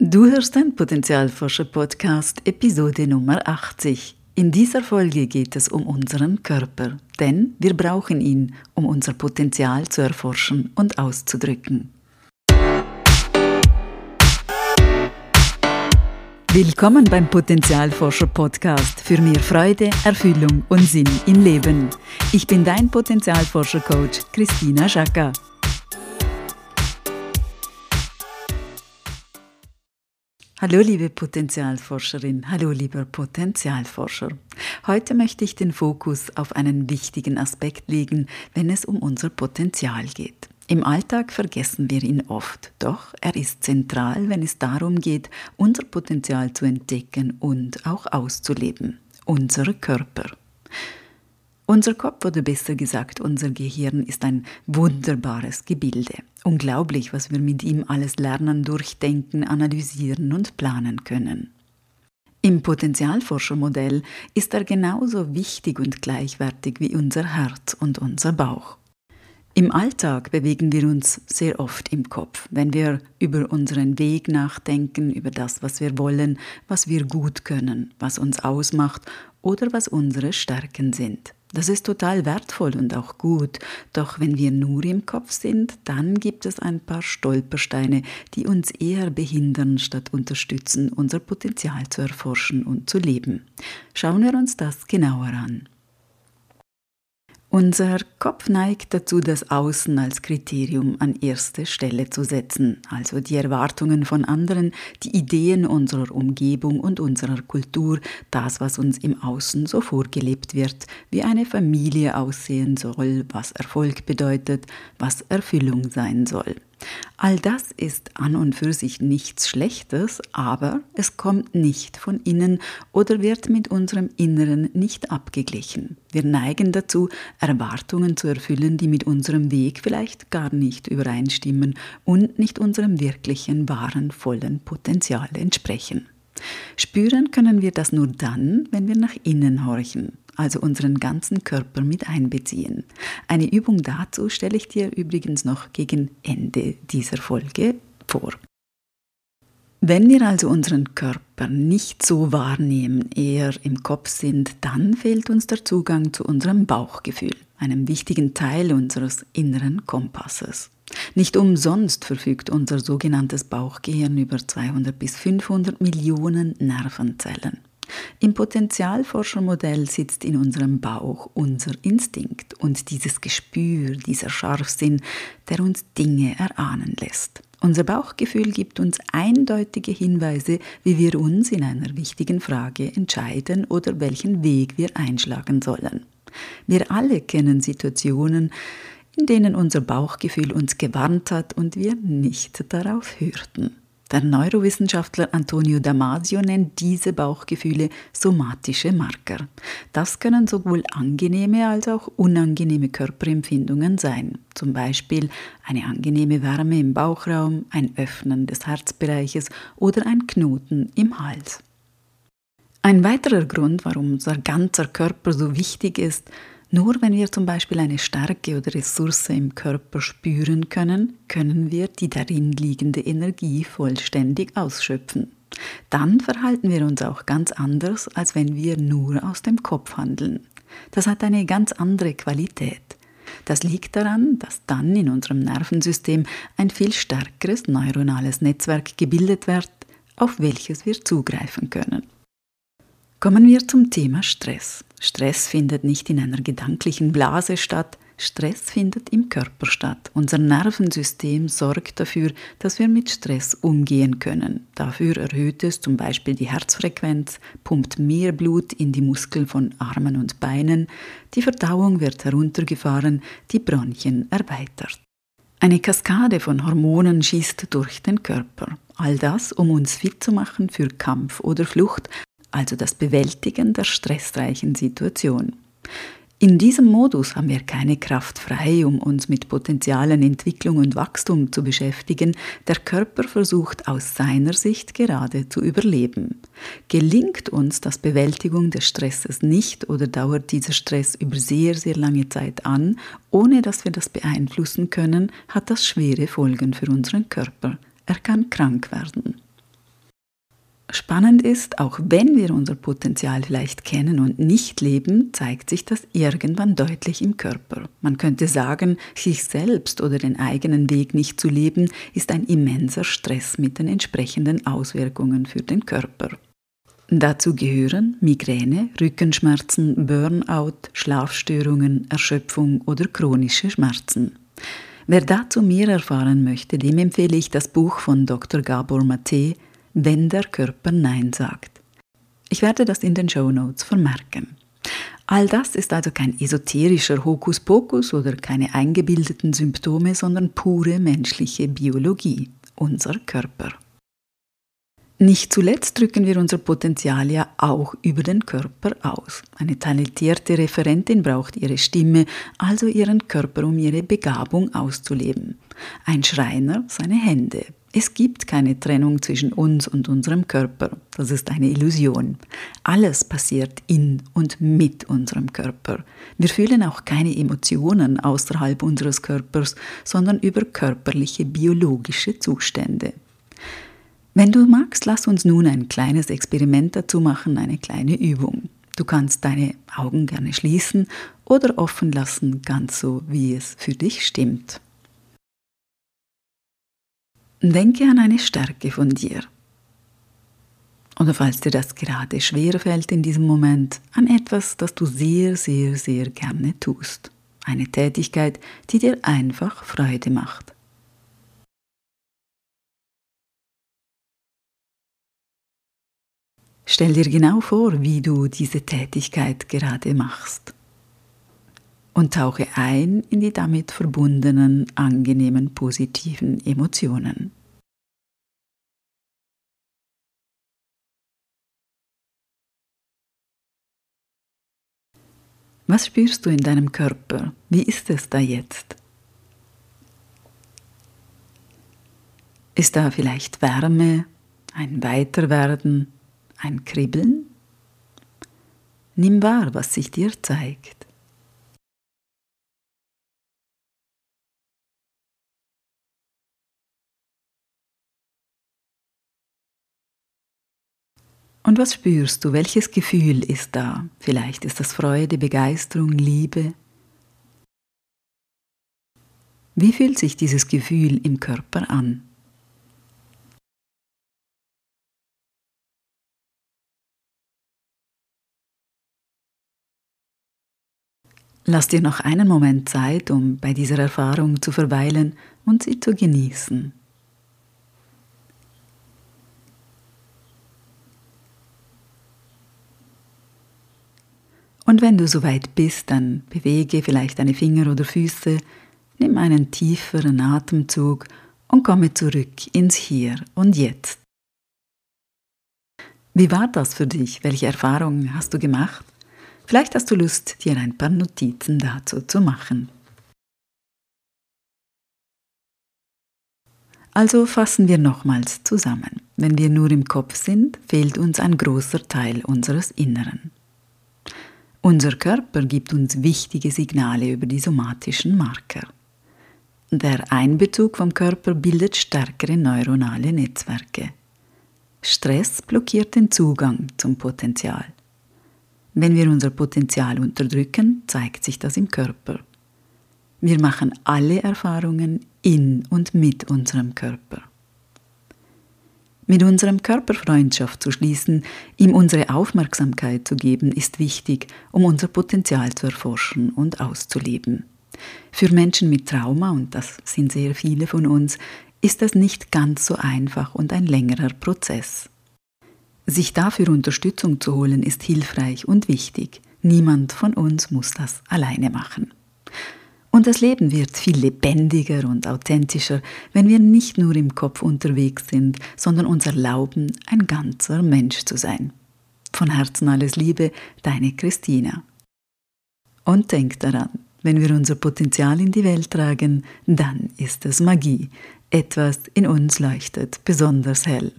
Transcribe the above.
Du hörst den Potenzialforscher Podcast Episode Nummer 80. In dieser Folge geht es um unseren Körper, denn wir brauchen ihn, um unser Potenzial zu erforschen und auszudrücken. Willkommen beim Potenzialforscher Podcast für mehr Freude, Erfüllung und Sinn im Leben. Ich bin dein Potenzialforscher Coach Christina Schaka. Hallo liebe Potenzialforscherin, hallo lieber Potenzialforscher. Heute möchte ich den Fokus auf einen wichtigen Aspekt legen, wenn es um unser Potenzial geht. Im Alltag vergessen wir ihn oft, doch er ist zentral, wenn es darum geht, unser Potenzial zu entdecken und auch auszuleben. Unser Körper. Unser Kopf oder besser gesagt unser Gehirn ist ein wunderbares Gebilde. Unglaublich, was wir mit ihm alles lernen, durchdenken, analysieren und planen können. Im Potenzialforschermodell ist er genauso wichtig und gleichwertig wie unser Herz und unser Bauch. Im Alltag bewegen wir uns sehr oft im Kopf, wenn wir über unseren Weg nachdenken, über das, was wir wollen, was wir gut können, was uns ausmacht oder was unsere Stärken sind. Das ist total wertvoll und auch gut, doch wenn wir nur im Kopf sind, dann gibt es ein paar Stolpersteine, die uns eher behindern statt unterstützen, unser Potenzial zu erforschen und zu leben. Schauen wir uns das genauer an. Unser Kopf neigt dazu, das Außen als Kriterium an erste Stelle zu setzen, also die Erwartungen von anderen, die Ideen unserer Umgebung und unserer Kultur, das, was uns im Außen so vorgelebt wird, wie eine Familie aussehen soll, was Erfolg bedeutet, was Erfüllung sein soll. All das ist an und für sich nichts Schlechtes, aber es kommt nicht von innen oder wird mit unserem Inneren nicht abgeglichen. Wir neigen dazu, Erwartungen zu erfüllen, die mit unserem Weg vielleicht gar nicht übereinstimmen und nicht unserem wirklichen, wahren, vollen Potenzial entsprechen. Spüren können wir das nur dann, wenn wir nach innen horchen also unseren ganzen Körper mit einbeziehen. Eine Übung dazu stelle ich dir übrigens noch gegen Ende dieser Folge vor. Wenn wir also unseren Körper nicht so wahrnehmen, eher im Kopf sind, dann fehlt uns der Zugang zu unserem Bauchgefühl, einem wichtigen Teil unseres inneren Kompasses. Nicht umsonst verfügt unser sogenanntes Bauchgehirn über 200 bis 500 Millionen Nervenzellen. Im Potenzialforschermodell sitzt in unserem Bauch unser Instinkt und dieses Gespür, dieser Scharfsinn, der uns Dinge erahnen lässt. Unser Bauchgefühl gibt uns eindeutige Hinweise, wie wir uns in einer wichtigen Frage entscheiden oder welchen Weg wir einschlagen sollen. Wir alle kennen Situationen, in denen unser Bauchgefühl uns gewarnt hat und wir nicht darauf hörten. Der Neurowissenschaftler Antonio Damasio nennt diese Bauchgefühle somatische Marker. Das können sowohl angenehme als auch unangenehme Körperempfindungen sein, zum Beispiel eine angenehme Wärme im Bauchraum, ein Öffnen des Herzbereiches oder ein Knoten im Hals. Ein weiterer Grund, warum unser ganzer Körper so wichtig ist, nur wenn wir zum Beispiel eine Stärke oder Ressource im Körper spüren können, können wir die darin liegende Energie vollständig ausschöpfen. Dann verhalten wir uns auch ganz anders, als wenn wir nur aus dem Kopf handeln. Das hat eine ganz andere Qualität. Das liegt daran, dass dann in unserem Nervensystem ein viel stärkeres neuronales Netzwerk gebildet wird, auf welches wir zugreifen können. Kommen wir zum Thema Stress. Stress findet nicht in einer gedanklichen Blase statt, Stress findet im Körper statt. Unser Nervensystem sorgt dafür, dass wir mit Stress umgehen können. Dafür erhöht es zum Beispiel die Herzfrequenz, pumpt mehr Blut in die Muskeln von Armen und Beinen, die Verdauung wird heruntergefahren, die Bronchien erweitert. Eine Kaskade von Hormonen schießt durch den Körper. All das, um uns fit zu machen für Kampf oder Flucht, also das Bewältigen der stressreichen Situation. In diesem Modus haben wir keine Kraft frei, um uns mit Potenzialen Entwicklung und Wachstum zu beschäftigen. Der Körper versucht aus seiner Sicht gerade zu überleben. Gelingt uns das Bewältigung des Stresses nicht oder dauert dieser Stress über sehr, sehr lange Zeit an, ohne dass wir das beeinflussen können, hat das schwere Folgen für unseren Körper. Er kann krank werden. Spannend ist, auch wenn wir unser Potenzial vielleicht kennen und nicht leben, zeigt sich das irgendwann deutlich im Körper. Man könnte sagen, sich selbst oder den eigenen Weg nicht zu leben, ist ein immenser Stress mit den entsprechenden Auswirkungen für den Körper. Dazu gehören Migräne, Rückenschmerzen, Burnout, Schlafstörungen, Erschöpfung oder chronische Schmerzen. Wer dazu mehr erfahren möchte, dem empfehle ich das Buch von Dr. Gabor Mate wenn der Körper Nein sagt. Ich werde das in den Show Notes vermerken. All das ist also kein esoterischer Hokuspokus oder keine eingebildeten Symptome, sondern pure menschliche Biologie, unser Körper. Nicht zuletzt drücken wir unser Potenzial ja auch über den Körper aus. Eine talentierte Referentin braucht ihre Stimme, also ihren Körper, um ihre Begabung auszuleben. Ein Schreiner seine Hände, es gibt keine Trennung zwischen uns und unserem Körper. Das ist eine Illusion. Alles passiert in und mit unserem Körper. Wir fühlen auch keine Emotionen außerhalb unseres Körpers, sondern über körperliche biologische Zustände. Wenn du magst, lass uns nun ein kleines Experiment dazu machen, eine kleine Übung. Du kannst deine Augen gerne schließen oder offen lassen, ganz so, wie es für dich stimmt. Denke an eine Stärke von dir. Oder falls dir das gerade schwer fällt in diesem Moment, an etwas, das du sehr, sehr, sehr gerne tust. Eine Tätigkeit, die dir einfach Freude macht. Stell dir genau vor, wie du diese Tätigkeit gerade machst und tauche ein in die damit verbundenen angenehmen positiven Emotionen. Was spürst du in deinem Körper? Wie ist es da jetzt? Ist da vielleicht Wärme, ein Weiterwerden, ein Kribbeln? Nimm wahr, was sich dir zeigt. Und was spürst du? Welches Gefühl ist da? Vielleicht ist das Freude, Begeisterung, Liebe. Wie fühlt sich dieses Gefühl im Körper an? Lass dir noch einen Moment Zeit, um bei dieser Erfahrung zu verweilen und sie zu genießen. Und wenn du soweit bist, dann bewege vielleicht deine Finger oder Füße, nimm einen tieferen Atemzug und komme zurück ins Hier und Jetzt. Wie war das für dich? Welche Erfahrungen hast du gemacht? Vielleicht hast du Lust, dir ein paar Notizen dazu zu machen. Also fassen wir nochmals zusammen. Wenn wir nur im Kopf sind, fehlt uns ein großer Teil unseres Inneren. Unser Körper gibt uns wichtige Signale über die somatischen Marker. Der Einbezug vom Körper bildet stärkere neuronale Netzwerke. Stress blockiert den Zugang zum Potenzial. Wenn wir unser Potenzial unterdrücken, zeigt sich das im Körper. Wir machen alle Erfahrungen in und mit unserem Körper mit unserem Körper Freundschaft zu schließen, ihm unsere Aufmerksamkeit zu geben, ist wichtig, um unser Potenzial zu erforschen und auszuleben. Für Menschen mit Trauma, und das sind sehr viele von uns, ist das nicht ganz so einfach und ein längerer Prozess. Sich dafür Unterstützung zu holen, ist hilfreich und wichtig. Niemand von uns muss das alleine machen. Und das Leben wird viel lebendiger und authentischer, wenn wir nicht nur im Kopf unterwegs sind, sondern uns erlauben, ein ganzer Mensch zu sein. Von Herzen alles Liebe, deine Christina. Und denk daran, wenn wir unser Potenzial in die Welt tragen, dann ist es Magie. Etwas in uns leuchtet besonders hell.